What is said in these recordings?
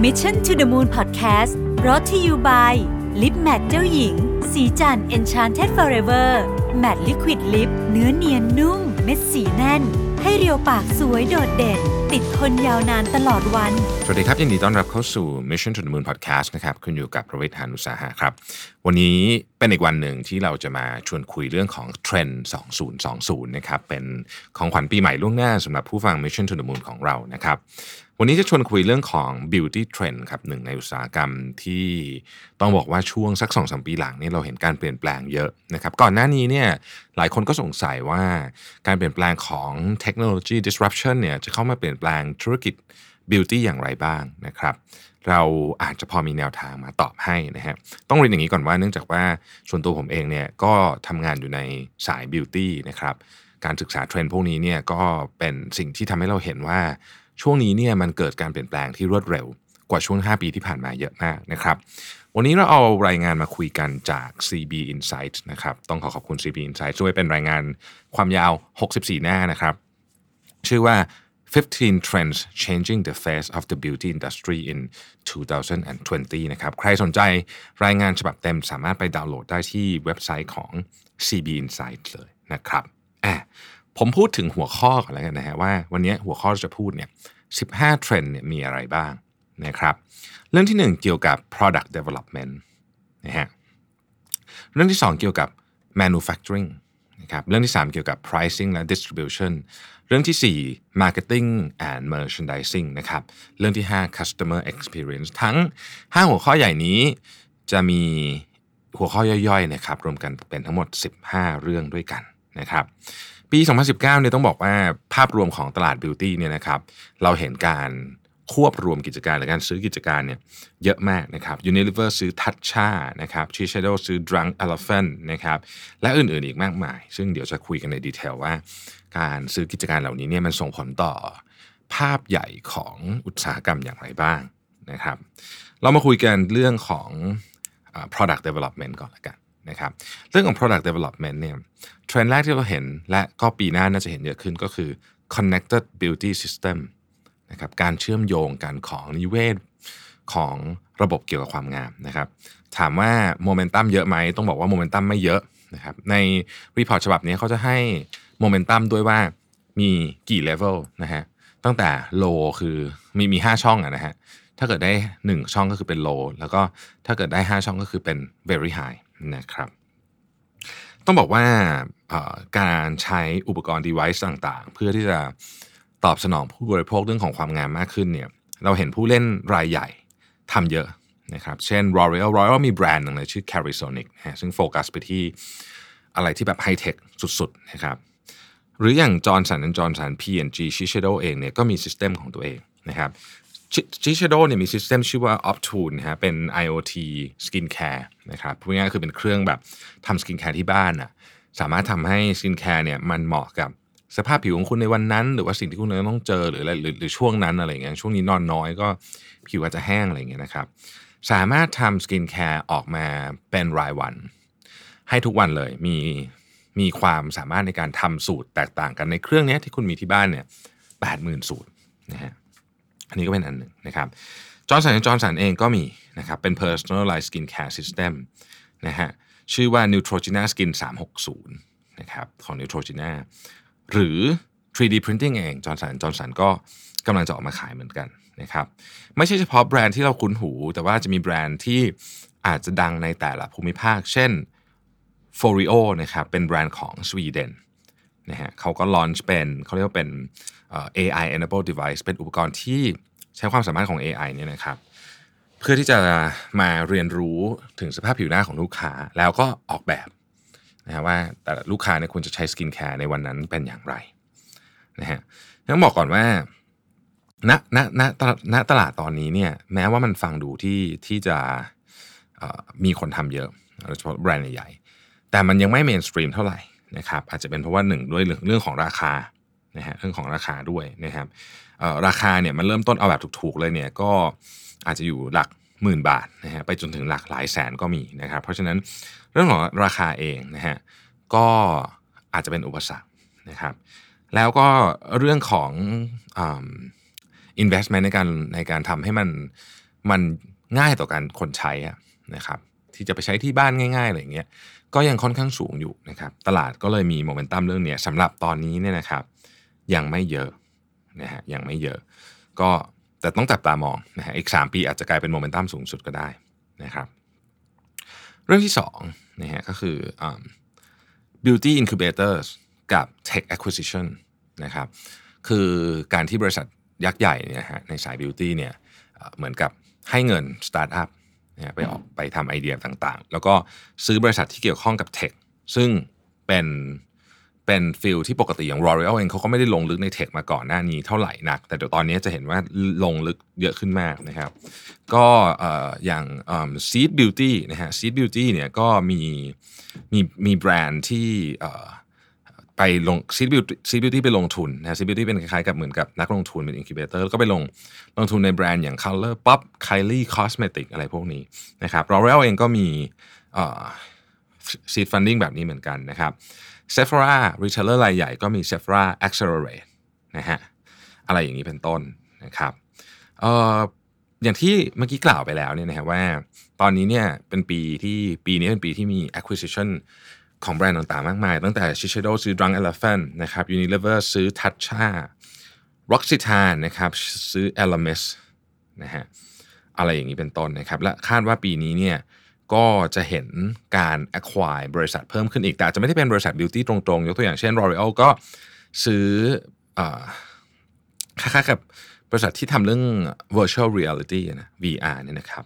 Mission to the Moon Podcast รอ t ธออยู่ by ลิปแมทเจ้าหญิง สีจัน Enchanted Forever Matte Liquid Lip เนื้อเนียนนุ่ม เม็ดสีแน่น ให้เรียวปากสวยโดดเด่น ติดทนยาวนานตลอดวัน สวัสดีครับยินดีต้อนรับเข้าสู่ Mission to the Moon Podcast นะครับคุณอยู่กับประวิทยานุสาหะครับ วันนี้เป็นอีกวันหนึ่งที่เราจะมาชวนคุยเรื่องของเทรนด์2020 นะครับ เป็นของขวัญปีใหม่ล่วงหน้าสำหรับผู้ฟัง Mission to the Moon ของเรานะครับ วันนี้จะชวนคุยเรื่องของ beauty trend ครับหนึ่งในอุตสาหกรรมที่ต้องบอกว่าช่วงสัก2อสปีหลังนี่เราเห็นการเปลี่ยนแปลงเยอะนะครับก่อนหน้านี้เนี่ยหลายคนก็สงสัยว่าการเปลี่ยนแปลงของเทคโนโลยี disruption เนี่ยจะเข้ามาเปลี่ยนแปลงธุรกิจ beauty อย่างไรบ้างนะครับเราอาจจะพอมีแนวทางมาตอบให้นะฮะต้องเรียนอย่างนี้ก่อนว่าเนื่องจากว่าส่วนตัวผมเองเนี่ยก็ทำงานอยู่ในสาย beauty นะครับการศึกษาเทรนด์พวกนี้เนี่ยก็เป็นสิ่งที่ทำให้เราเห็นว่า ช่วงนี้เนี่ยมันเกิดการเปลี่ยนแปลงที่รวดเร็วกว่าช่วง 5 ปีที่ผ่านมาเยอะมากนะครับ วันนี้เราเอารายงานมาคุยกันจาก CB Insight นะครับ ต้องขอขอบคุณ CB Insight ช่วยเป็นรายงานความยาว 64 หน้านะครับ ชื่อว่า 15 trends changing the face of the beauty industry in 2020 นะครับ ใครสนใจรายงานฉบับเต็มสามารถไปดาวน์โหลดได้ที่เว็บไซต์ของ CB Insight เลยนะครับอะผมพูดถึงหัวข้อก่อนแล้วกันนะฮะว่าวันนี้หัวข้อจะพูดเนี่ย 15 เทรนด์เนี่ยมีอะไรบ้างนะครับเรื่องที่ 1 เกี่ยวกับ product development นะฮะเรื่องที่ 2 เกี่ยวกับ manufacturing นะครับเรื่องที่ 3 เกี่ยวกับ pricing และ distribution เรื่องที่ 4 marketing and merchandising นะครับเรื่องที่ 5 customer experience ทั้ง 5 หัวข้อใหญ่นี้จะมีหัวข้อย่อยๆนะครับรวมกันเป็นทั้งหมด 15 เรื่องด้วยกัน นะครับปี 2019เนี่ยต้องบอกว่าภาพรวมของตลาดบิวตี้เนี่ยนะครับเราเห็นการควบรวมกิจการหรือการซื้อกิจการเนี่ยเยอะมากนะครับ Unilever ซื้อทัชชานะครับ Shiseido ซื้อ Drunk Elephant นะครับและอื่นๆอีกมากมาย ซึ่งเดี๋ยวจะคุยกันในดีเทลว่า การซื้อกิจการเหล่านี้เนี่ยมันส่งผลต่อภาพใหญ่ของอุตสาหกรรมอย่างไรบ้างนะครับ เรามาคุยกันเรื่องของ product development ก่อนละกัน นะครับเรื่องของ product development เนี่ยเทรนด์แรกที่เราเห็นและก็ปีหน้าน่าจะเห็นเยอะขึ้นก็คือ connected beauty system นะครับการเชื่อมโยงกันของนิเวศของระบบเกี่ยวกับความงามนะครับถามว่าโมเมนตัมเยอะไหมต้องบอกว่าโมเมนตัมไม่เยอะนะครับใน report ฉบับนี้เขาจะให้โมเมนตัมด้วยว่ามีกี่เลเวลนะฮะตั้งแต่ low คือมีมี 5 ช่องอะนะฮะถ้าเกิดได้ 1 ช่องก็คือเป็น low แล้วก็ถ้าเกิดได้ 5 ช่องก็คือเป็น very high นะครับ ต้องบอกว่าการใช้อุปกรณ์ device ต่างๆ เพื่อที่จะตอบสนองผู้บริโภคเรื่องของความงามมากขึ้นเนี่ยเราเห็นผู้เล่นรายใหญ่ทำเยอะนะครับ เช่น L'Oreal L'Oreal มีแบรนด์หนึ่งเลยชื่อ Clarisonic นะซึ่งโฟกัสไปที่อะไรที่แบบไฮเทคสุดๆนะครับหรืออย่าง Johnson Johnson P&G Shiseido เองเนี่ยก็มี system ของตัวเองนะครับ Shiseido เนี่ยมี system ชื่อว่า Optune นะฮะเป็น IoT Skin Care นะครับพูดง่ายๆคือเป็นเครื่องแบบทำสกินแคร์ที่บ้านอะสามารถทำให้สกินแคร์เนี่ยมันเหมาะกับสภาพผิวของคุณในวันนั้น หรือว่าสิ่งที่คุณต้องเจอหรืออะไรหรือหรือช่วงนั้นอะไรเงี้ยช่วงนี้นอนน้อยก็ผิวอาจจะแห้งอะไรเงี้ยนะครับสามารถทำสกินแคร์ออกมาเป็นรายวัน ให้ทุกวันเลยมีมีความสามารถในการทำสูตรแตกต่างกันในเครื่องนี้ที่คุณมีที่บ้านเนี่ยแปดหมื่นสูตรนะฮะ อันนี้ก็เป็นอันหนึ่งนะครับ Johnson Johnson เองก็มีนะครับเป็น personalized skin care system นะฮะชื่อว่า Neutrogena Skin 360นะครับของ Neutrogena หรือ 3D printing เอง Johnson Johnson ก็กำลังจะออกมาขายเหมือนกันนะครับไม่ใช่เฉพาะแบรนด์ที่เราคุ้นหู แต่ว่าจะมีแบรนด์ที่อาจจะดังในแต่ละภูมิภาค เช่น f o r i o นะครับเป็นแบรนด์ของสวีเดนนะฮะเขาก็ launch เป็นเขาเรียกว่าเป็น AI enabled device เป็นอุปกรณ์ที่ใช้ความสามารถของ AI เนี่ยนะครับ เพื่อที่จะมาเรียนรู้ถึงสภาพผิวหน้าของลูกค้า แล้วก็ออกแบบนะฮะว่าแต่ลูกค้าเนี่ยควรจะใช้สกินแคร์ในวันนั้นเป็นอย่างไรนะฮะต้องบอกก่อนว่าณณณณตลาดตอนนี้เนี่ยแม้ว่ามันฟังดูที่ที่จะมีคนทำเยอะโดยเฉพาะแบรนด์ใหญ่แต่มันยังไม่ mainstream เท่าไหร่นะครับอาจจะเป็นเพราะว่าหนึ่งด้วยเรื่องของราคา นะฮะเรื่องของราคาด้วยนะครับราคาเนี่ยมันเริ่มต้นเอาแบบถูกๆเลยเนี่ยก็อาจจะอยู่หลักหมื่นบาทนะฮะไปจนถึงหลักหลายแสนก็มีนะครับ เพราะฉะนั้นเรื่องของราคาเองนะฮะก็อาจจะเป็นอุปสรรคนะครับ แล้วก็เรื่องของอ investment ในการในการทำให้มันมันง่ายต่อการคนใช้นะครับที่จะไปใช้ที่บ้านง่ายๆอะไรอย่างเงี้ยก็ยังค่อนข้างสูงอยู่นะครับ ตลาดก็เลยมีโมเมนตัมเรื่องเนี้ยสำหรับตอนนี้เนี่ยนะครับ ยังไม่เยอะนะฮะยังไม่เยอะ ก็แต่ต้องจับตามองนะฮะอีก 3 ปีอาจจะกลายเป็นโมเมนตัมสูงสุดก็ได้นะครับ เรื่องที่2นะฮะก็คือ beauty incubators กับ tech acquisition นะครับคือการที่บริษัทยักษ์ใหญ่เนี่ยฮะในสาย beauty เนี่ยเหมือนกับให้เงินสตาร์ทอัพไปออกไปทำไอเดียต่างๆ แล้วก็ซื้อบริษัทที่เกี่ยวข้องกับ tech ซึ่งเป็น เป็น field ที่ปกติอย่าง L'Oreal เองเขาก็ไม่ได้ลงลึกใน tech มาก่อนหน้านี้เท่าไหร่นัก แต่เดี๋ยวตอนนี้จะเห็นว่าลงลึกเยอะขึ้นมากนะครับ ก็อย่าง Seed Beauty นะฮะ Seed Beauty เนี่ยก็มีมีมีแบรนด์ที่ไปลง Seed Beau Seed Beauty ไปลงทุนนะ Seed Beauty เป็นคล้ายๆกับเหมือนกับนักลงทุนเป็น incubator แล้วก็ไปลงลงทุนในแบรนด์อย่าง ColourPop Kylie Cosmetic อะไรพวกนี้นะครับ L'Oreal เองก็มี seed funding แบบนี้เหมือนกันนะครับ Sephora retailer รายใหญ่ก็มี Sephora Accelerate นะฮะอะไรอย่างนี้เป็นต้นนะครับเอ่ออย่างที่เมื่อกี้กล่าวไปแล้วเนี่ยนะฮะว่าตอนนี้เนี่ยเป็นปีที่ปีนี้เป็นปีที่มี acquisition ของแบรนด์ต่างๆ มากมาย ตั้งแต่ Shiseido ซื้อ Drunk Elephant นะครับ Unilever ซื้อ Tatcha roxitan นะครับซื้อ Elemis นะฮะอะไรอย่างนี้เป็นต้นนะครับ และคาดว่าปีนี้เนี่ย ก็จะเห็นการ acquire บริษัทเพิ่มขึ้นอีก แต่จะไม่ได้เป็นบริษัท beauty ตรงๆ ยกตัวอย่างเช่น L'Oreal ก็ซื้อค่ายๆกับบริษัทที่ทำเรื่อง virtual reality นะ VR เนี่ยนะครับ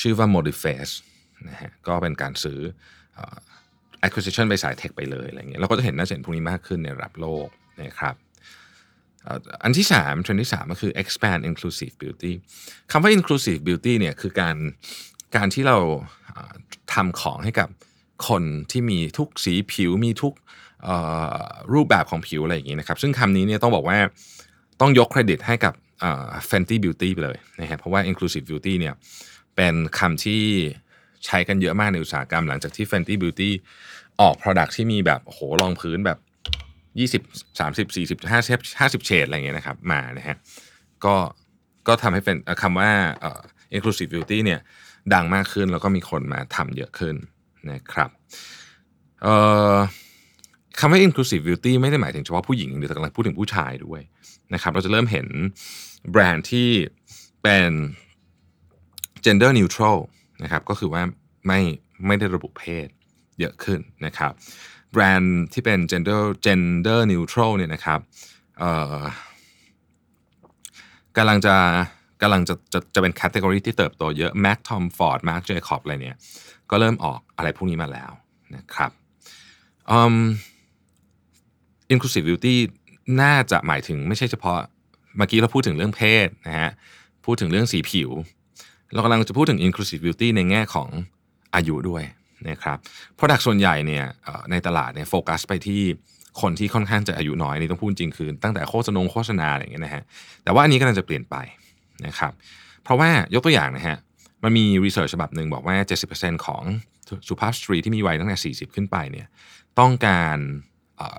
ชื่อว่า Modiface นะฮะก็เป็นการซื้อ acquisition ไปสายเทคไปเลยอะไรเงี้ยเราก็จะเห็นน่าจะเห็นพวกนี้มากขึ้นในระดับโลกนะครับอันที่3เทรนด์ที่ 3 ก็คือ expand inclusive beauty คำว่า inclusive beauty เนี่ยคือการการที่เรา ทำของให้กับคนที่มีทุกสีผิวมีทุกรูปแบบของผิวอะไรอย่างนี้นะครับ ซึ่งคำนี้เนี่ยต้องบอกว่าต้องยกเครดิตให้กับ Fenty Beauty ไปเลยนะครับเพราะว่า inclusive beauty เนี่ยเป็นคำที่ใช้กันเยอะมากในอุตสาหกรรมหลังจากที่ Fenty Beauty ออก Product ที่มีแบบโหรองพื้นแบบ 20 30 40 50 50เฉดอะไรเงี้ยนะครับมานะฮะก็ก็ทำให้เป็นคำว่า inclusive beauty เนี่ย ดังมากขึ้นแล้วก็มีคนมาทำเยอะขึ้นนะครับคำว่า inclusive beauty ไม่ได้หมายถึงเฉพาะผู้หญิงหรือกำลังพูดถึงผู้ชายด้วยนะครับ เราจะเริ่มเห็นแบรนด์ที่เป็น gender neutral นะครับ ก็คือว่าไม่ไม่ได้ระบุเพศเยอะขึ้นนะครับ แบรนด์ที่เป็น gender gender neutral เนี่ยนะครับกำลังจะ กำลังจะจะจะเป็นแคตตากรีที่เติบโตเยอะ Mac Tom Ford Marc Jacob อบอะไรเนี่ยก็เริ่มออกอะไรพวกนี้มาแล้วนะครับ um, inclusive beauty น่าจะหมายถึงไม่ใช่เฉพาะเมื่อกี้เราพูดถึงเรื่องเพศนะฮะพูดถึงเรื่องสีผิว เรากำลังจะพูดถึง inclusive beauty ในแง่ของอายุด้วยนะครับ product ส่วนใหญ่เนี่ยในตลาดเนี่ยโฟกัสไปที่คนที่ค่อนข้างจะอายุน้อยนี่ต้องพูดจริงคือ ตั้งแต่โฆษณาโฆษณาอะไรอย่างเงี้ยนะฮะแต่ว่าอันนี้กำลังจะเปลี่ยนไป นะครับ เพราะว่ายกตัวอย่างนะฮะมันมีรีเสิร์ชฉบับหนึ่งบอกว่า 70%ของสุภาพสตรีที่มีวัยตั้งแต่ 40 ขึ้นไปเนี่ยต้องการ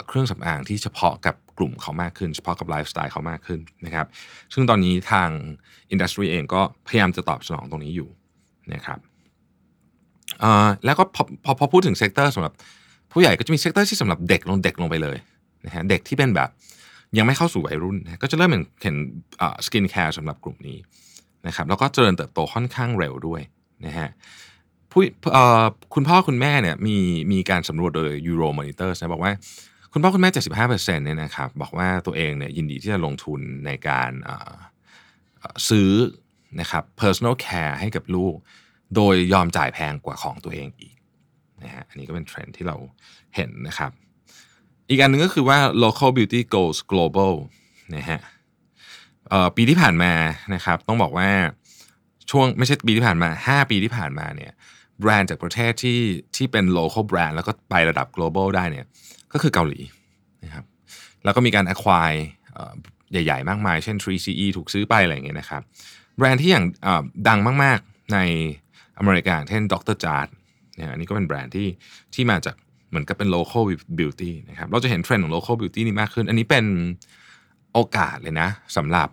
เครื่องสำอางที่เฉพาะกับกลุ่มเขามากขึ้น เฉพาะกับไลฟ์สไตล์เขามากขึ้นนะครับ ซึ่งตอนนี้ทางอินดัสทรีเองก็พยายามจะตอบสนองตรงนี้อยู่นะครับแล้วก็พอพอพอพูดถึง sector สำหรับผู้ใหญ่ก็จะมี sector ที่สำหรับเด็กลงเด็กลงไปเลยนะฮะเด็กที่เป็นแบบ ยังไม่เข้าสู่วัยรุ่นนะก็จะเริ่มเห็นเห็นสกินแคร์สำหรับกลุ่มนี้นะครับแล้วก็เจริญเติบโตค่อนข้างเร็วด้วยนะฮะคุณพ่อคุณแม่เนี่ยมีมีการสำรวจโดย Euromonitor นะบอกว่าคุณพ่อคุณแม่ 75%เนี่ยนะครับบอกว่าตัวเองเนี่ยยินดีที่จะลงทุนในการซื้อนะครับ personal care ให้กับลูก โดยยอมจ่ายแพงกว่าของตัวเองอีกนะฮะอันนี้ก็เป็นเทรนด์ที่เราเห็นนะครับ อีกอันหนึ่งก็คือว่า local beauty goes global นะฮะปีที่ผ่านมานะครับต้องบอกว่าช่วงไม่ใช่ปีที่ผ่านมา 5 ปีที่ผ่านมาเนี่ยแบรนด์จากประเทศที่ที่เป็น local brand แล้วก็ไประดับ global ได้เนี่ยก็คือเกาหลีนะครับแล้วก็มีการ acquire ใหญ่ๆ มากมาย เช่น 3CE ถูกซื้อไปอะไรอย่างเงี้ยนะครับแบรนด์ที่อย่างดังมากๆในอเมริกาเช่นดรจาร์ดนี่ยอันนี้ก็เป็นแบรนด์ที่ที่มาจาก เหมือนกับเป็น local beauty นะครับเราจะเห็นเทรนด์ของ local beauty นี่มากขึ้น อันนี้เป็นโอกาสเลยนะสำหรับ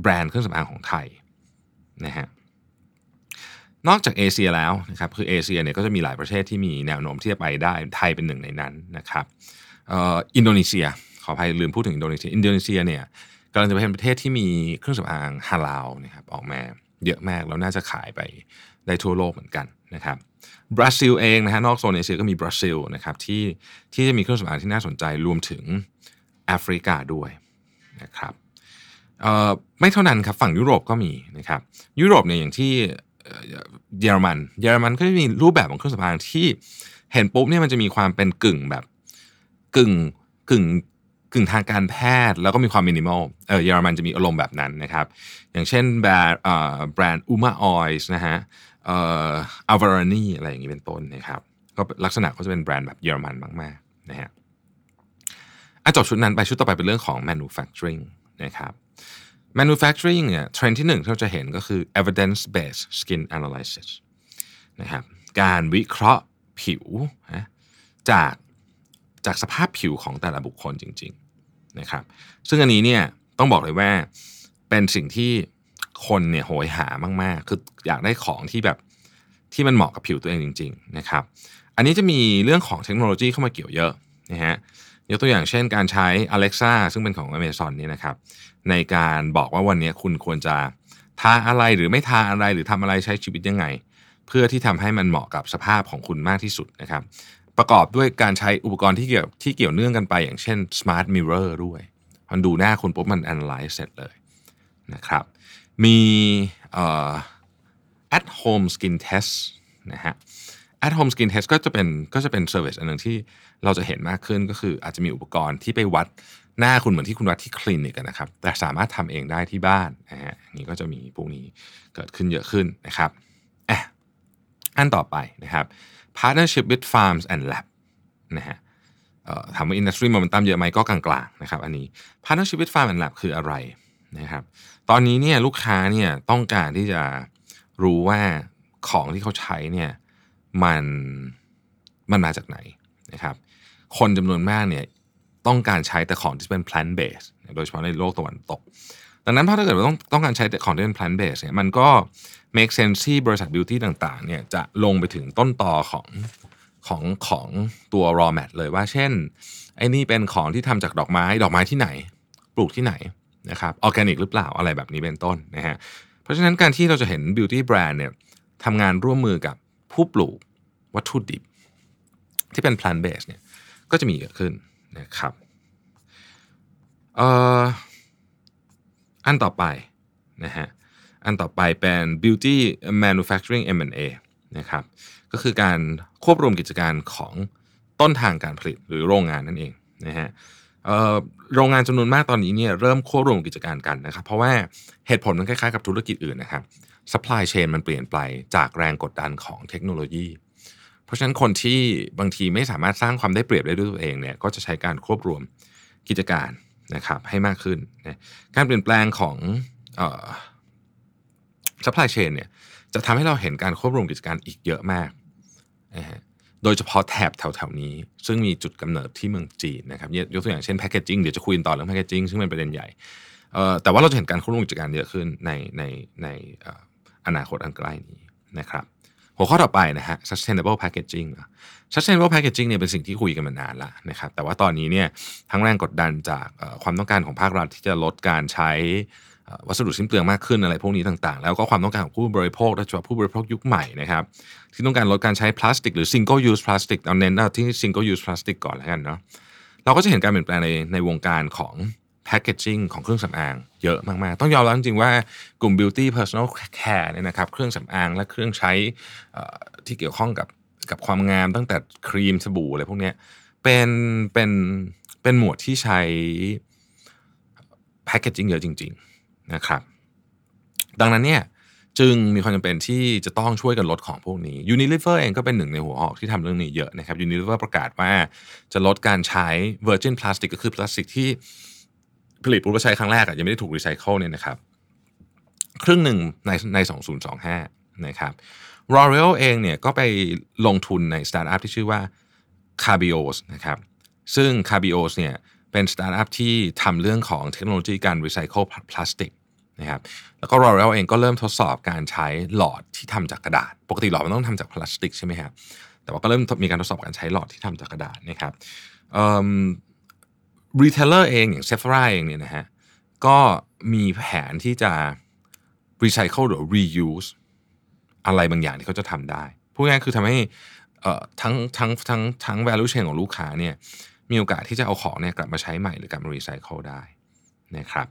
แบรนด์เครื่องสำอางของไทยนะฮะนอกจากเอเชียแล้วนะครับคือเอเชียเนี่ยก็จะมีหลายประเทศที่มีแนวโน้มที่จะไปได้ไทยเป็นหนึ่งในนั้นนะครับอินโดนีเซีย ขออภัยลืมพูดถึงอินโดนีเซีย อินโดนีเซียเนี่ยกำลังจะเป็นประเทศที่มีเครื่องสำอางฮาลาลนะครับออกมา เยอะมากแล้วน่าจะขายไปได้ทั่วโลกเหมือนกันนะครับบราซิลเองนะฮะนอกโซนเอเชียก็มีบราซิลนะครับที่ที่จะมีเครื่องสำอางที่น่าสนใจรวมถึงแอฟริกาด้วยนะครับไม่เท่านั้นครับฝั่งยุโรปก็มีนะครับยุโรปเนี่ยอย่างที่เยอรมัน เยอรมันก็จะมีรูปแบบของเครื่องสำอางที่เห็นปุ๊บเนี่ยมันจะมีความเป็นกึ่งแบบกึ่งกึ่ง กึ่งทางการแพทย์แล้วก็มีความมินิมอลเออเยอรมันจะมีอารมณ์แบบนั้นนะครับ อย่างเช่นแบรนด์แบรนด์ Uma Oils นะฮะเอ่ออัลวารานีอะไรอย่างนี้เป็นต้นนะครับก็ลักษณะเขาจะเป็นแบรนด์แบบเยอรมันมากๆนะฮะอะจบชุดนั้นไปชุดต่อไปเป็นเรื่องของ manufacturing นะครับ manufacturing เนี่ยเทรนด์ที่หนึ่งที่เราจะเห็นก็คือ evidence based skin analysis นะครับการวิเคราะห์ผิวนะจากจากสภาพผิวของแต่ละบุคคลจริงๆ นะครับ ซึ่งอันนี้เนี่ยต้องบอกเลยว่าเป็นสิ่งที่คนเนี่ยโหยหามากๆ คืออยากได้ของที่แบบที่มันเหมาะกับผิวตัวเองจริง ๆ นะครับ อันนี้จะมีเรื่องของเทคโนโลยีเข้ามาเกี่ยวเยอะนะฮะยกตัวอย่างเช่นการใช้ Alexa ซึ่งเป็นของ Amazon นี่นะครับ ในการบอกว่าวันนี้คุณควรจะทาอะไรหรือไม่ทาอะไรหรือทำอะไรใช้ชีวิตยังไง เพื่อที่ทำให้มันเหมาะกับสภาพของคุณมากที่สุดนะครับ ประกอบด้วยการใช้อุปกรณ์ที่เกี่ยวที่เกี่ยวเนื่องกันไป อย่างเช่น smart mirror ด้วย มันดูหน้าคุณปุ๊บมัน analyze เสร็จเลยนะครับ มี at home skin test นะฮะ at home skin test ก็จะเป็นก็จะเป็น service อันหนึ่งที่เราจะเห็นมากขึ้นก็คืออาจจะมีอุปกรณ์ที่ไปวัดหน้าคุณเหมือนที่คุณวัดที่คลินิกนะครับ แต่สามารถทำเองได้ที่บ้านนะฮะนี่ก็จะมีพวกนี้เกิดขึ้นเยอะขึ้นนะครับอะอันต่อไปนะครับ partnership with farms and lab นะฮะถามว่า industry momentum เยอะไหมก็กลางๆนะครับอันนี้ partnership with farm and lab คืออะไรนะครับตอนนี้เนี่ยลูกค้าเนี่ยต้องการที่จะรู้ว่าของที่เขาใช้เนี่ยมันมันมาจากไหนนะครับคนจำนวนมากเนี่ยต้องการใช้แต่ของที่เป็น plant based โดยเฉพาะในโลกตะวันตก ดังนั้นพอถ้าเกิดว่าต้องต้องการใช้แต่ของที่เป็น plant based เนี่ยมันก็ make sense ที่บริษัท beauty ต่างๆเนี่ยจะลงไปถึงต้นตอของของของตัว raw mat เลยว่าเช่นไอ้นี่เป็นของที่ทำจากดอกไม้ ดอกไม้ที่ไหน ปลูกที่ไหนนะครับออร์แกนิกหรือเปล่าอะไรแบบนี้เป็นต้นนะฮะเพราะฉะนั้นการที่เราจะเห็น beauty brand เนี่ยทำงานร่วมมือกับผู้ปลูกวัตถุดิบ ที่เป็น plant based เนี่ยก็จะมีเกิดขึ้นนะครับอออันต่อไปนะฮะ อันต่อไปเป็น beauty manufacturing M&A นะครับก็คือการควบรวมกิจการของต้นทางการผลิตหรือโรงงานนั่นเองนะฮะโรงงานจำนวนมากตอนนี้เนี่ยเริ่มควบรวมกิจการกันนะครับ เพราะว่าเหตุผลมันคล้ายๆกับธุรกิจอื่นนะครับ supply chain มันเปลี่ยนไปจากแรงกดดันของเทคโนโลยี เพราะฉะนั้นคนที่บางทีไม่สามารถสร้างความได้เปรียบได้ด้วยตัวเองเนี่ยก็จะใช้การควบรวมกิจการนะครับให้มากขึ้นนะการเปลี่ยนแปลงของ supply chain เนี่ยจะทำให้เราเห็นการควบรวมกิจการอีกเยอะมากนะฮะโดยเฉพาะแถบแถวๆนี้ ซึ่งมีจุดกำเนิดที่เมืองจีนนะครับยกตัวอย่างเช่นแพคเกจจิ้งเดี๋ยวจะคุยต่อเรื่องแพคเกจิ้งซึ่งเป็นประเด็นใหญ่แต่ว่าเราจะเห็นการควบรวมกิจการเยอะขึ้นในในในอนาคตอันใกล้นี้นะครับหัวข้อต่อไปนะฮะ sustainable packaging sustainable packaging เนี่ยเป็นสิ่งที่คุยกันมานานแล้วนะครับ แต่ว่าตอนนี้เนี่ยทั้งแรงกดดันจากความต้องการของภาครัฐที่จะลดการใช้ วัสดุสิ้นเปลืองมากขึ้นอะไรพวกนี้ต่างๆ แล้วก็ความต้องการของผู้บริโภคโดยเฉพาะผู้บริโภคยุคใหม่นะครับที่ต้องการลดการใช้พลาสติกหรือ single use plastic เอาเน้นที่ single use plastic ก่อนแล้วกันเนาะเราก็จะเห็นการเปลี่ยนแปลงในในวงการของ packaging ของเครื่องสำอางเยอะมากๆ ต้องยอมรับจริงๆว่ากลุ่ม beauty personal care เนี่ยนะครับเครื่องสำอางและเครื่องใช้ที่เกี่ยวข้องกับกับความงามตั้งแต่ครีมสบู่อะไรพวกนี้เป็นเป็นเป็นหมวดที่ใช้ packaging เยอะจริง ๆ นะครับ ดังนั้นเนี่ยจึงมีความจำเป็นที่จะต้องช่วยกันลดของพวกนี้ Unilever เองก็เป็นหนึ่งในหัวหอกที่ทำเรื่องนี้เยอะนะครับ Unilever ประกาศว่าจะลดการใช้ virgin plastic ก็คือพลาสติกที่ผลิตปุ๊บใช้ครั้งแรกอะยังไม่ได้ถูกรีไซเคิลเนี่ยนะครับครึ่งหนึ่งในใน 2025 นะครับ r o r e a l เองเนี่ยก็ไปลงทุนในสตาร์ทอัพที่ชื่อว่า Carbios นะครับซึ่ง Carbios เนี่ยเป็นสตาร์ทอัพที่ทำเรื่องของเทคโนโลยีการรีไซเคิลพลาสติก นะครับแล้วก็ L'Oreal เองก็เริ่มทดสอบการใช้หลอดที่ทำจากกระดาษ ปกติหลอดมันต้องทำจากพลาสติกใช่ไหมครับแต่ว่าก็เริ่มมีการทดสอบการใช้หลอดที่ทำจากกระดาษนะครับ retailer เองอย่าง Sephora เองเนี่ยนะฮะก็มีแผนที่จะรีไซเคิลหรือ reuse อะไรบางอย่างที่เขาจะทำได้พูดง่ายคือทำให้ทั้งทั้งทั้งทั้ง value chain ของลูกค้าเนี่ยมีโอกาสที่จะเอาของเนี่ยกลับมาใช้ใหม่หรือกลับมารีไซเคิลได้นะครับ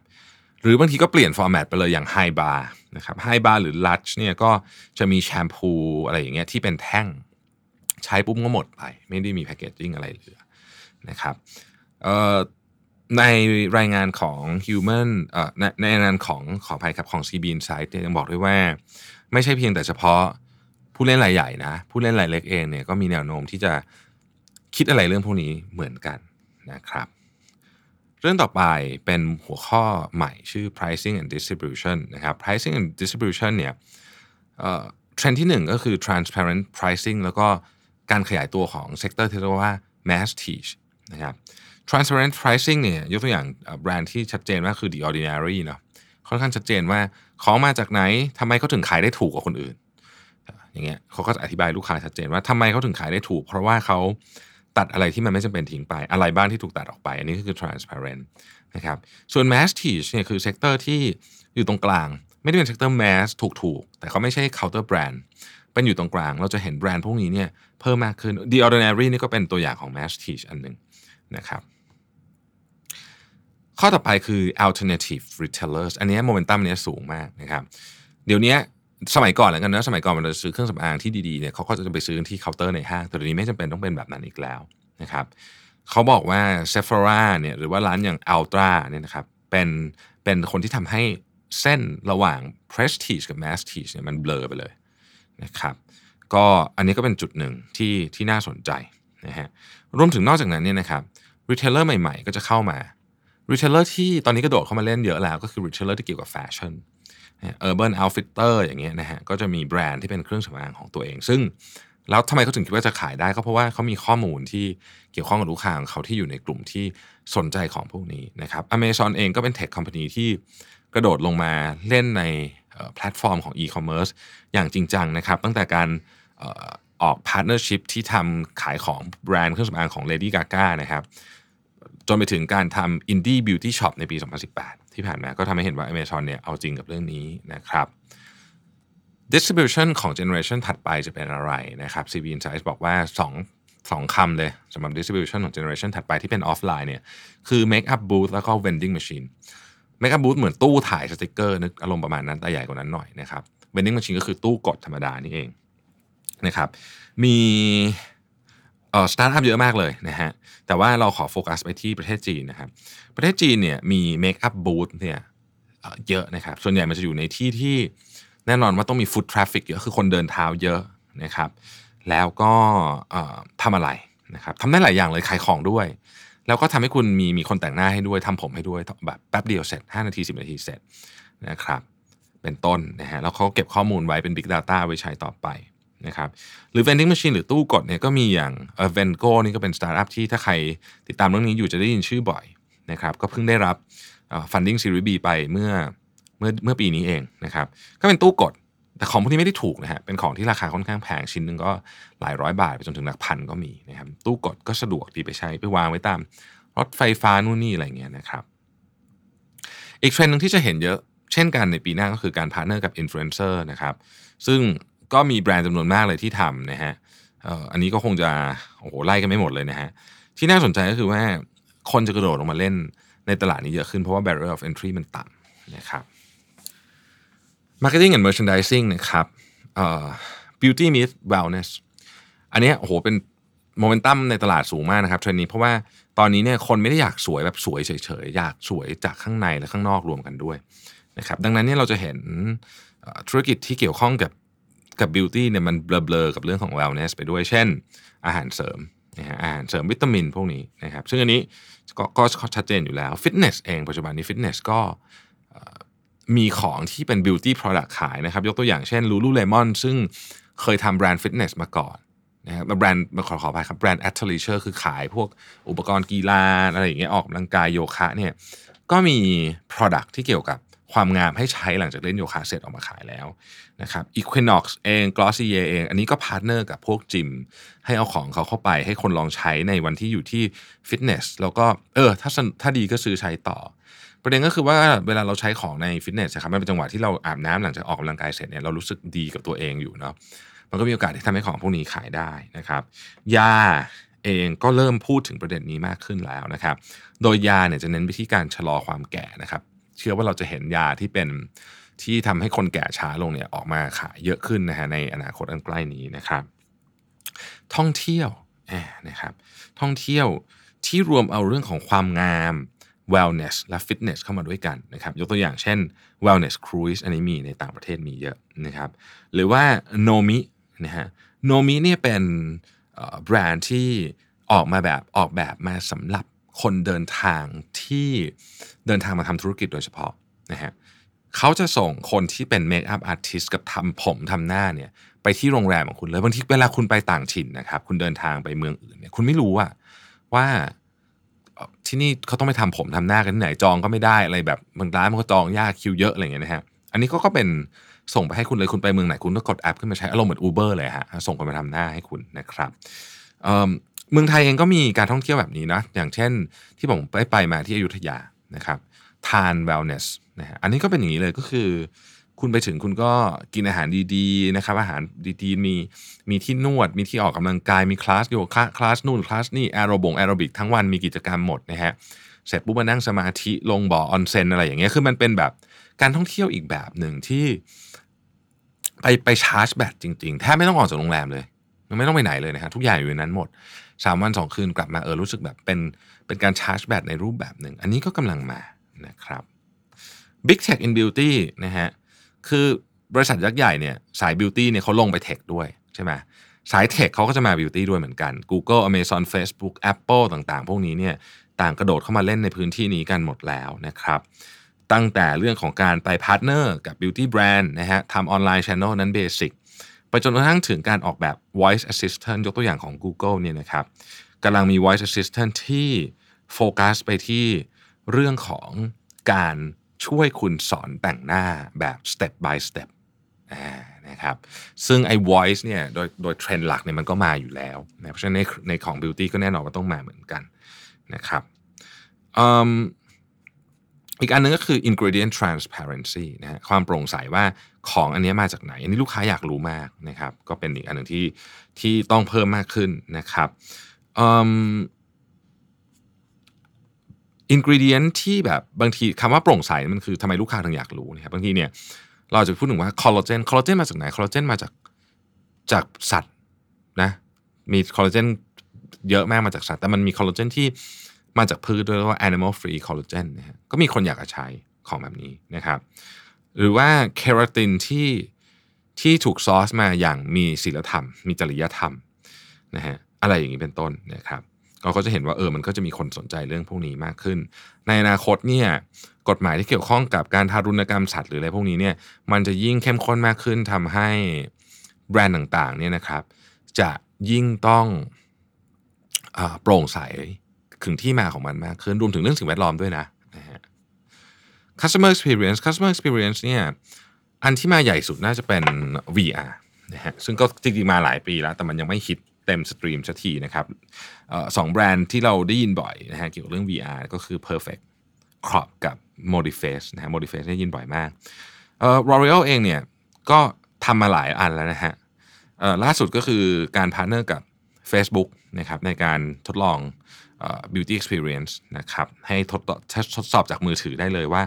หรือบางทีก็เปลี่ยน format ไปเลยอย่าง HiBarนะครับไฮบาร์หรือลัชเนี่ยก็จะมีแชมพูอะไรอย่างเงี้ยที่เป็นแท่งใช้ปุ๊บก็หมดไป ไม่ได้มีแพคเกจจิ้งอะไรเหลือนะครับในรายงานของ Human ในในรายงานของขออภัยครับของ CB Insight ยังบอกด้วยว่า ไม่ใช่เพียงแต่เฉพาะผู้เล่นรายใหญ่นะ ผู้เล่นรายเล็กเองเนี่ยก็มีแนวโน้มที่จะคิดอะไรเรื่องพวกนี้เหมือนกันนะครับ รื่องต่อไปเป็นหัวข้อใหม่ชื่อ pricing and distribution นะครับ pricing and distribution เนี่ยเทรนด์ที่หนึ่งก็คือ transparent pricing แล้วก็การขยายตัวของ sector ที่เรียกว่า masstige นะครับ transparent pricing เนี่ยยกตัวอย่างแบรนด์ที่ชัดเจนว่าคือ The Ordinary เนาะค่อนข้างชัดเจนว่าของมาจากไหนทำไมเขาถึงขายได้ถูกกว่าคนอื่น อย่างเงี้ยเขาก็จะอธิบายลูกค้าชัดเจนว่าทำไมเขาถึงขายได้ถูก เพราะว่าเขา ตัดอะไรที่มันไม่จำเป็นทิ้งไป อะไรบ้างที่ถูกตัดออกไป อันนี้ก็คือ transparent นะครับส่วน mass teach เนี่ยคือเซกเตอร์ที่อยู่ตรงกลาง ไม่ได้เป็น sector mass ถูกๆ แต่เขาไม่ใช่ counter brand เป็นอยู่ตรงกลาง เราจะเห็นแบรนด์พวกนี้เนี่ยเพิ่มมากขึ้น The Ordinary นี่ก็เป็นตัวอย่างของ mass teach อันหนึ่งนะครับข้อต่อไปคือ alternative retailers อันนี้โมเมนตัมเนี้ยสูงมากนะครับ เดี๋ยวนี้ สมัยก่อนแล้วกันนะสมัยก่อนมันจะซื้อเครื่องสำอางที่ดีๆเนี่ยเขาก็จะไปซื้อที่เคาน์เตอร์ในห้างแต่เดี๋ยวนี้ไม่จำเป็นต้องเป็นแบบนั้นอีกแล้วนะครับเขาบอกว่า Sephora เนี่ยหรือว่าร้านอย่าง Ulta เนี่ยนะครับเป็นเป็นคนที่ทำให้เส้นระหว่าง prestige กับ masstige เนี่ยมันเบลอไปเลยนะครับก็อันนี้ก็เป็นจุดหนึ่งที่ที่น่าสนใจนะฮะรวมถึงนอกจากนั้นเนี่ยนะครับ retailer ใหม่ๆ ก็จะเข้ามา retailer ที่ตอนนี้กระโดดเข้ามาเล่นเยอะแล้วก็คือ retailer ที่เกี่ยวกับแฟชั่น Urban Outfitters อย่างเงี้ยนะฮะก็จะมีแบรนด์ที่เป็นเครื่องสำอางของตัวเอง ซึ่งแล้วทำไมเขาถึงคิดว่าจะขายได้ก็เพราะว่าเขามีข้อมูลที่เกี่ยวข้องกับลูกค้าของเขาที่อยู่ในกลุ่มที่สนใจของพวกนี้นะครับอเมซอนเองก็เป็น tech company ที่กระโดดลงมาเล่นในแพลตฟอร์มของอีคอมเมิร์ซอย่างจริงจังนะครับ ตั้งแต่การออก partnership ที่ทำขายของแบรนด์เครื่องสำอางของ Lady Gaga นะครับ จนไปถึงการทำ indie beauty shop ในปี 2018 ที่ผ่านมาก็ทำให้เห็นว่า Amazon เนี่ยเอาจริงกับเรื่องนี้นะครับ distribution ของ generation ถัดไปจะเป็นอะไรนะครับ CB Insights บอกว่า2 2คำเลยสำหรับ distribution ของ generation ถัดไปที่เป็นออฟไลน์เนี่ยคือ make up booth แล้วก็ vending machine make up booth เหมือนตู้ถ่ายสติกเกอร์นึกอารมณ์ประมาณนั้นแต่ใหญ่กว่านั้นหน่อยนะครับ vending machine ก็คือตู้กดธรรมดานี่เองนะครับมี สตาร์ทอัพเยอะมากเลยนะฮะแต่ว่าเราขอโฟกัสไปที่ประเทศจีนนะครับประเทศจีนเนี่ยมี make up booth เนี่ยเยอะนะครับส่วนใหญ่มันจะอยู่ในที่ที่แน่นอนว่าต้องมี foot traffic เยอะคือคนเดินเท้าเยอะนะครับแล้วก็ทำอะไรนะครับทำได้หลายอย่างเลยขายของด้วย แล้วก็ทำให้คุณมีมีคนแต่งหน้าให้ด้วยทำผมให้ด้วยแบบแป๊บเดียวเสร็จ 5 นาที 10 นาทีเสร็จนะครับเป็นต้นนะฮะแล้วเขาเก็บข้อมูลไว้เป็น Big Data ไว้ใช้ต่อไป นะครับหรือ vending machine หรือตู้กดเนี่ยก็มีอย่างเออ Vengo นี่ก็เป็นสตาร์ทอัพที่ถ้าใครติดตามเรื่องนี้อยู่จะได้ยินชื่อบ่อยนะครับก็เพิ่งได้รับ funding series B ไปเมื่อเมื่อเมื่อปีนี้เองนะครับก็เป็นตู้กดแต่ของพวกนี้ไม่ได้ถูกนะฮะเป็นของที่ราคาค่อนข้างแพงชิ้นหนึ่งก็หลายร้อยบาทไปจนถึงหลักพันก็มีนะครับตู้กดก็สะดวกดีไปใช้ไปวางไว้ตามรถไฟฟ้านู่นนี่อะไรเงี้ยนะครับ อีกเทรนด์หนึ่งที่จะเห็นเยอะเช่นกันในปีหน้าก็คือการ partner กับอินฟลูเอนเซอร์นะครับซึ่ง ก็มีแบรนด์จำนวนมากเลยที่ทำนะฮะอันนี้ก็คงจะโอ้โหไล่กันไม่หมดเลยนะฮะที่น่าสนใจก็คือว่าคนจะกระโดดลงมาเล่นในตลาดนี้เยอะขึ้นเพราะว่า barrier of entry มันต่ำนะครับ marketing and merchandising นะครับ beauty meets wellness อันนี้โอ้โหเป็นโมเมนตัมในตลาดสูงมากนะครับเทรนนี้เพราะว่าตอนนี้เนี่ยคนไม่ได้อยากสวยแบบสวยเฉยๆ อยากสวยจากข้างในและข้างนอกรวมกันด้วยนะครับดังนั้นเนี่ยเราจะเห็นธุรกิจที่เกี่ยวข้องกับ กับ beauty เนี่ยมันเบลอๆกับเรื่องของ wellness ไปด้วย เช่น อาหารเสริมนะฮะอาหารเสริมวิตามินพวกนี้นะครับ ซึ่งอันนี้ก็ก็ชัดเจนอยู่แล้วฟิตเนสเองปัจจุบันนี้ฟิตเนสก็มีของที่เป็น beauty product ขายนะครับ ยกตัวอย่างเช่น Lululemon ซึ่งเคยทำแบรนด์ฟิตเนสมาก่อนนะครับแบรนด์ขอขอไปครับแบรนด์ a t h l e i s u r e คือขายพวกอุปกรณ์กีฬาอะไรอย่างเงี้ยออกกำลังกายโยคะเนี่ยก็มี product ที่เกี่ยวกับ ความงามให้ใช้หลังจากเล่นโยคะเสร็จออกมาขายแล้วนะครับ Equinox เอง Glossier เอง อันนี้ก็ partner กับพวกจิม ให้เอาของเขาเข้าไปให้คนลองใช้ในวันที่อยู่ที่ฟิตเนสแล้วก็เออถ้าถ้าดีก็ซื้อใช้ต่อ ประเด็นก็คือว่าเวลาเราใช้ของในฟิตเนสครับมันเป็นจังหวะที่เราอาบน้ำหลังจากออกกำลังกายเสร็จเนี่ยเรารู้สึกดีกับตัวเองอยู่เนาะมันก็มีโอกาสที่ทำให้ของพวกนี้ขายได้นะครับยาเองก็เริ่มพูดถึงประเด็นนี้มากขึ้นแล้วนะครับ โดยยาเนี่ยจะเน้นไปที่การชะลอความแก่นะครับ เชื่อว่าเราจะเห็นยาที่เป็นที่ทำให้คนแก่ช้าลงเนี่ยออกมาขายเยอะขึ้นนะฮะในอนาคตอันใกล้นี้นะครับ ท่องเที่ยวนะครับ ท่องเที่ยวที่รวมเอาเรื่องของความงาม wellness และ fitness เข้ามาด้วยกันนะครับ ยกตัวอย่างเช่น wellness cruise อันนี้มีในต่างประเทศมีเยอะนะครับ หรือว่า Nomi นะฮะ Nomi เนี่ยเป็นแบรนด์ที่ออกมาแบบออกแบบมาสำหรับ คนเดินทางที่เดินทางมาทำธุรกิจโดยเฉพาะนะฮะเขาจะส่งคนที่เป็นเมคอัพอาร์ติสกับทำผมทำหน้าเนี่ยไปที่โรงแรมของคุณเลยบางทีเวลาคุณไปต่างถิ่นนะครับ คุณเดินทางไปเมืองอื่นเนี่ยคุณไม่รู้ว่าว่าที่นี่เขาต้องไปทำผมทำหน้ากันที่ไหนจองก็ไม่ได้อะไรแบบบางร้านมันก็จองยากคิวเยอะอะไรอย่างเงี้ยนะฮะอันนี้ก็ก็เป็นส่งไปให้คุณเลยคุณไปเมืองไหนคุณก็กดแอปขึ้นมาใช้อารมณ์เหมือน Uber เลยฮะส่งคนมาทำหน้าให้คุณนะครับ เมืองไทยเองก็มีการท่องเที่ยวแบบนี้นะอย่างเช่นที่ผมไปไปมาที่อยุธยานะครับทาน wellness นะฮะอันนี้ก็เป็นอย่างนี้เลยก็คือ คุณไปถึงคุณก็กินอาหารดีๆนะครับอาหารดีๆมีมีที่นวด มีที่ออกกำลังกายมีคลาสโยคะคลาสนู่นคลาสนี่แอโรบงแอโรบิกทั้งวันมีกิจกรรมหมดนะฮะเสร็จปุ๊บมานั่งสมาธิลงบ่อออนเซนอะไรอย่างเงี้ยคือมันเป็นแบบการท่องเที่ยวอีกแบบหนึ่งที่ไปไปชาร์จแบตจริงๆแทบไม่ต้องออกจากโรงแรมเลย ไม่ต้องไปไหนเลยนะครับทุกอย่างอยู่ในนั้นหมดสามวันสองคืนกลับมาเออรู้สึกแบบเป็นเป็นการชาร์จแบตในรูปแบบหนึ่ง อันนี้ก็กำลังมานะครับ Big Tech in Beauty นะฮะคือบริษัทยักษ์ใหญ่เนี่ยสาย beauty เนี่ยเขาลงไป tech ด้วยใช่ไหมสาย tech เขาก็จะมา beauty ด้วยเหมือนกัน Google Amazon Facebook Apple ต่างๆ พวกนี้เนี่ยต่างกระโดดเข้ามาเล่นในพื้นที่นี้กันหมดแล้วนะครับ ตั้งแต่เรื่องของการไปพาร์ทเนอร์กับบิวตี้แบรนด์นะฮะทำออนไลน์ช ANNEL นั้นเบสิก จนกระทั่งถึงการออกแบบ voice assistant ยกตัวอย่างของ Google เนี่ยนะครับกำลังมี voice assistant ที่โฟกัสไปที่เรื่องของการช่วยคุณสอนแต่งหน้าแบบ step by step นะครับซึ่งไอ้ voice เนี่ยโดยโดยเทรนด์หลักเนี่ยมันก็มาอยู่แล้วนะเพราะฉะนั้นในในของ beauty ก็แน่นอนว่าต้องมาเหมือนกันนะครับ อีกอันนึงก็คือ ingredient transparency นะฮะความโปร่งใสว่าของอันนี้มาจากไหน อันนี้ลูกค้าอยากรู้มากนะครับ ก็เป็นอีกอันหนึ่งที่ที่ต้องเพิ่มมากขึ้นนะครับอินกริเดียนที่แบบบางทีคำว่าโปร่งใสมันคือทำไมลูกค้าถึงอยากรู้นะครับบางทีเนี่ยเราจะพูดถึงว่าคอลลาเจนคอลลาเจนมาจากไหนคอลลาเจนมาจากจากสัตว์นะมีคอลลาเจนเยอะมากมาจากสัตว์แต่มันมีคอลลาเจนที่ มาจากพืชด้วยว่า animal free collagen นะฮะก็มีคนอยากจะใช้ของแบบนี้นะครับ หรือว่าเคราตินที่ที่ถูกซอสมาอย่างมีศีลธรรม มีจริยธรรมนะฮะอะไรอย่างนี้เป็นต้นนะครับเราก็จะเห็นว่าเออมันก็จะมีคนสนใจเรื่องพวกนี้มากขึ้น ในอนาคตเนี่ยกฎหมายที่เกี่ยวข้องกับการทารุณกรรมสัตว์หรืออะไรพวกนี้เนี่ยมันจะยิ่งเข้มข้นมากขึ้นทำให้แบรนด์ต่างๆเนี่ยนะครับ จะยิ่งต้องโปร่งใส ถึงที่มาของมันมากขึ้นรวมถึงเรื่องสิ่งแวดล้อมด้วยนะนะฮะ customer experience customer experience เนี่ยอันที่มาใหญ่สุดน่าจะเป็น VR นะฮะซึ่งก็จริงๆมาหลายปีแล้ว แต่มันยังไม่ฮิตเต็มสตรีมสักทีนะครับสองแบรนด์ที่เราได้ยินบ่อยนะฮะเกี่ยวกับเรื่อง VR ก็คือ Perfect Crop กับ Modiface นะฮะ Modiface ได้ยินบ่อยมากเอ่อ L'Oreal เองเนี่ยก็ทำมาหลายอันแล้วนะฮะล่าสุดก็คือการ partner กับ Facebook นะครับในการทดลอง beauty experience นะครับให้ทดทดสอบจากมือถือได้เลยว่า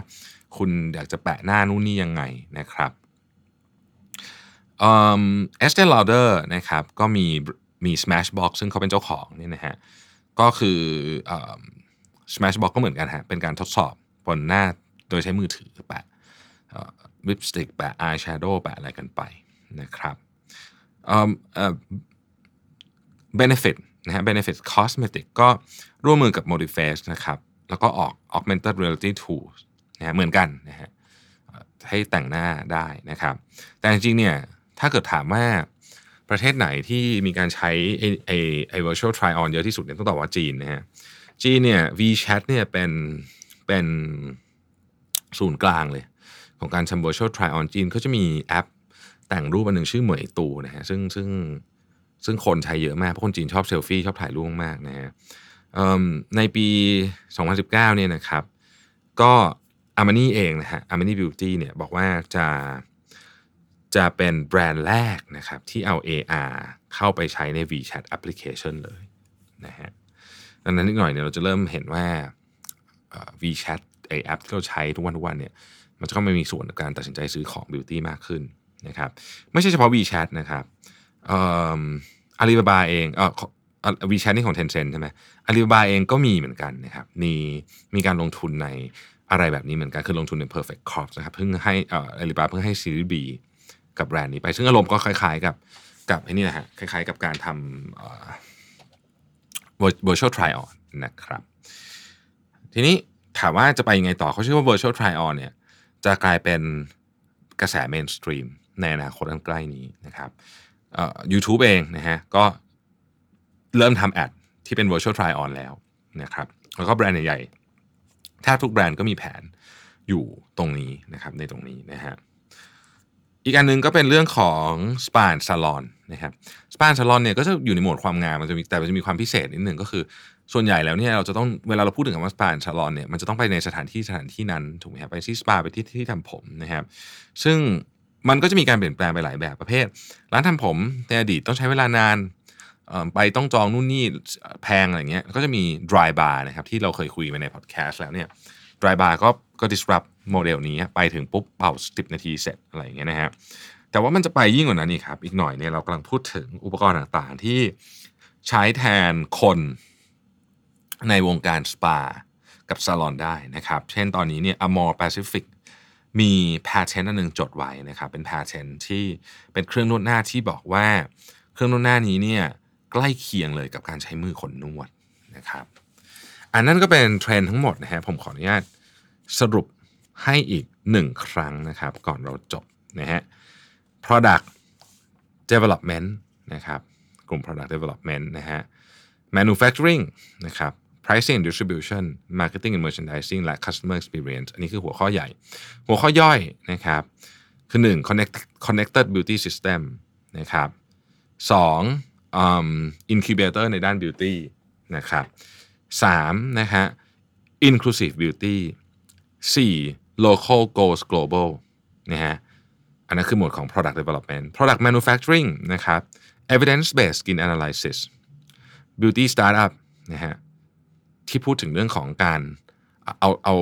คุณอยากจะแปะหน้านู่นนี่ยังไงนะครับ Estée Lauder นะครับก็มีมี Smashbox ซึ่งเขาเป็นเจ้าของนี่นะฮะก็คือ Smashbox ก็เหมือนกันฮะเป็นการทดสอบบนหน้าโดยใช้มือถือแปะลิปสติกแปะอายแชโดว์แปะอะไรกันไปนะครับเบนฟิต นะฮะ Benefit Cosmetic ก็ร่วมมือกับ Modiface นะครับ แล้วก็ออก Augmented Reality Tools นะฮะเหมือนกันนะฮะให้แต่งหน้าได้นะครับ แต่จริงๆเนี่ยถ้าเกิดถามว่าประเทศไหนที่มีการใช้ไอไอไอ virtual try on เยอะที่สุดเนี่ยต้องตอบว่าจีนนะฮะจีนเนี่ย WeChat เนี่ยเป็นเป็นศูนย์กลางเลย ของการทำ virtual try on จีนเขาจะมีแอปแต่งรูปอันหนึ่งชื่อเหมยตูนะฮะซึ่งซึ่ง ซึ่งคนใช้เยอะมาก เพราะคนจีนชอบเซลฟี่ชอบถ่ายรูปมากนะฮะในปี 2019เนี่ยนะครับ ก็อามานี่เองนะฮะอามานี่บิวตี้เนี่ยบอกว่าจะจะเป็นแบรนด์แรกนะครับที่เอา AR เข้าไปใช้ใน WeChat application เลยนะฮะดังนั้นนิดหน่อยเนี่ยเราจะเริ่มเห็นว่า WeChat ไอแอปที่เราใช้ทุกวันทุกวันเนี่ยมันจะเข้ามามีส่วนในการตัดสินใจซื้อของบิวตี้มากขึ้นนะครับไม่ใช่เฉพาะ WeChat นะครับ อาลีบาบาเองเออวีแชทนี่ของ Tencent ใช่ไหมอาลีบาบาเองก็มีเหมือนกันนะครับมีมีการลงทุนในอะไรแบบนี้เหมือนกัน คือลงทุนใน Perfect Corp นะครับเพิ่งให้อออาลีบาเพิ่งให้ซีรีส์ B กับแบรนด์นี้ไป ซึ่งอารมณ์ก็คล้ายๆกับกับไอ้นี่นะฮะคล้ายๆกับการทำ virtual try on นะครับ ทีนี้ถามว่าจะไปยังไงต่อเขาเชื่อว่า virtual try on เนี่ยจะกลายเป็นกระแส mainstream ในอนาคตอันใกล้นี้นะครับ ยูทูบเองนะฮะก็เริ่มทำแอดที่เป็น virtual try on แล้วนะครับแล้วก็แบรนด์ใหญ่ๆแทบทุกแบรนด์ก็มีแผนอยู่ตรงนี้นะครับในตรงนี้นะฮะอีกอันนึงก็เป็นเรื่องของสปาซาลอนนะครับสปาซาลอนเนี่ยก็จะอยู่ในโหมดความงามมันจะมีแต่มันจะมีความพิเศษนิดหนึ่งก็คือส่วนใหญ่แล้วเนี่ยเราจะต้องเวลาเราพูดถึงคำว่าสปาซาลอนเนี่ยมันจะต้องไปในสถานที่สถานที่นั้นถูกไหมครับไปที่สปาไปที่ที่ทำผมนะครับซึ่ง มันก็จะมีการเปลี่ยนแปลงไปหลายแบบประเภท ร้านทำผมในอดีตต้องใช้เวลานานไปต้องจองนู่นนี่แพงอะไรเงี้ยก็จะมี dry bar นะครับที่เราเคยคุยไปในพอดแคสต์แล้วเนี่ย dry bar ก็ก็ disrupt โมเดลนี้ไปถึงปุ๊บเป่าสิบนาทีเสร็จอะไรอย่างเงี้ยนะฮะแต่ว่ามันจะไปยิ่งกว่านั้นอีกครับ อีกหน่อยเนี่ยเรากำลังพูดถึงอุปกรณ์ต่างๆ ที่ใช้แทนคนในวงการสปา กับซาลอนได้นะครับ เช่นตอนนี้เนี่ย Amore Pacific patent อันหนึ่งจดไว้นะครับเป็น patent ที่เป็นเครื่องนวดหน้าที่บอกว่าเครื่องนวดหน้านี้เนี่ยใกล้เคียงเลยกับการใช้มือคนนวดนะครับ อันนั้นก็เป็นเทรนด์ทั้งหมดนะฮะผมขออนุญาตสรุปให้อีกหนึ่งครั้งนะครับ ก่อนเราจบนะฮะ product development นะครับ กลุ่ม product development นะฮะ manufacturing นะครับ pricing and distribution marketing and merchandising และ customer experience อันนี้คือหัวข้อใหญ่ หัวข้อย่อยนะครับคือ 1 connect connected beauty system นะครับ2 um, incubator ในด้าน beauty นะครับ3นะฮะ inclusive beauty 4 local goes global นะฮะอันนั้นคือหมวดของ product development product manufacturing นะครับ evidence based skin analysis beauty startup นะฮะ ที่พูดถึงเรื่องของการเอาเอา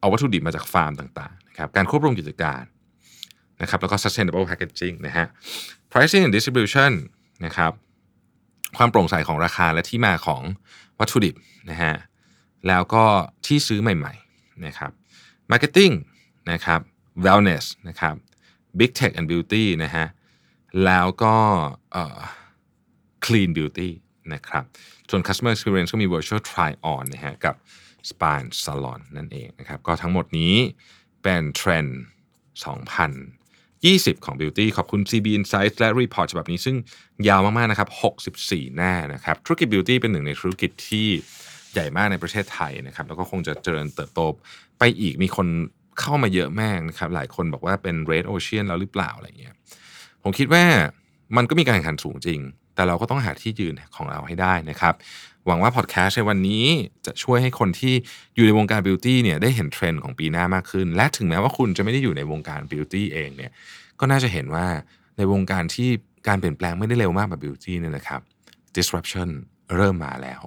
เอาวัตถุดิบมาจากฟาร์มต่างๆนะครับการควบรวมกิจการนะครับแล้วก็ sustainable packaging นะฮะ pricing and distribution นะครับความโปร่งใสของราคาและที่มาของวัตถุดิบนะฮะแล้วก็ที่ซื้อใหม่ๆนะครับ marketing นะครับ wellness นะครับ big tech and beauty นะฮะแล้วก็ clean beauty นะครับ ส่วน customer experience ก็มี virtual try on นะฮะกับ spa salon นั่นเองนะครับ ก็ทั้งหมดนี้เป็นเทรนด์2020 ของ Beauty ขอบคุณ CB Insights และ Report ฉบับนี้ซึ่งยาวมาก ๆ นะครับ 64 หน้านะครับ ธุรกิจ Beauty เป็นหนึ่งในธุรกิจที่ใหญ่มากในประเทศไทยนะครับ แล้วก็คงจะเจริญเติบโตไปอีกมีคนเข้ามาเยอะมากนะครับ หลายคนบอกว่าเป็น Red Ocean แล้วหรือเปล่าอะไรเงี้ยผมคิดว่ามันก็มีการแข่งขันสูงจริง แต่เราก็ต้องหาที่ยืนของเราให้ได้นะครับ หวังว่าพอดแคสต์ในวันนี้จะช่วยให้คนที่อยู่ในวงการ beauty เนี่ยได้เห็นเทรนด์ของปีหน้ามากขึ้น และถึงแม้ว่าคุณจะไม่ได้อยู่ในวงการ beauty เองเนี่ยก็น่าจะเห็นว่าในวงการที่การเปลี่ยนแปลงไม่ได้เร็วมากแบบ beauty เนี่ยนะครับ disruption เริ่มมาแล้ว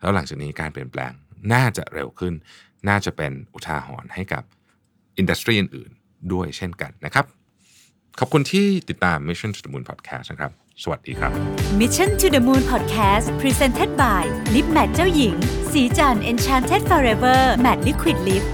แล้วหลังจากนี้การเปลี่ยนแปลงน่าจะเร็วขึ้น น่าจะเป็นอุทาหรณ์ให้กับอินดัสทรีอื่นๆด้วยเช่นกันนะครับ ขอบคุณที่ติดตาม Mission to the Moon Podcast นะครับ สวัสดีครับ Mission to the Moon Podcast Presented by Lip Matte เจ้าหญิง สีจัน Enchanted Forever Matte Liquid Lip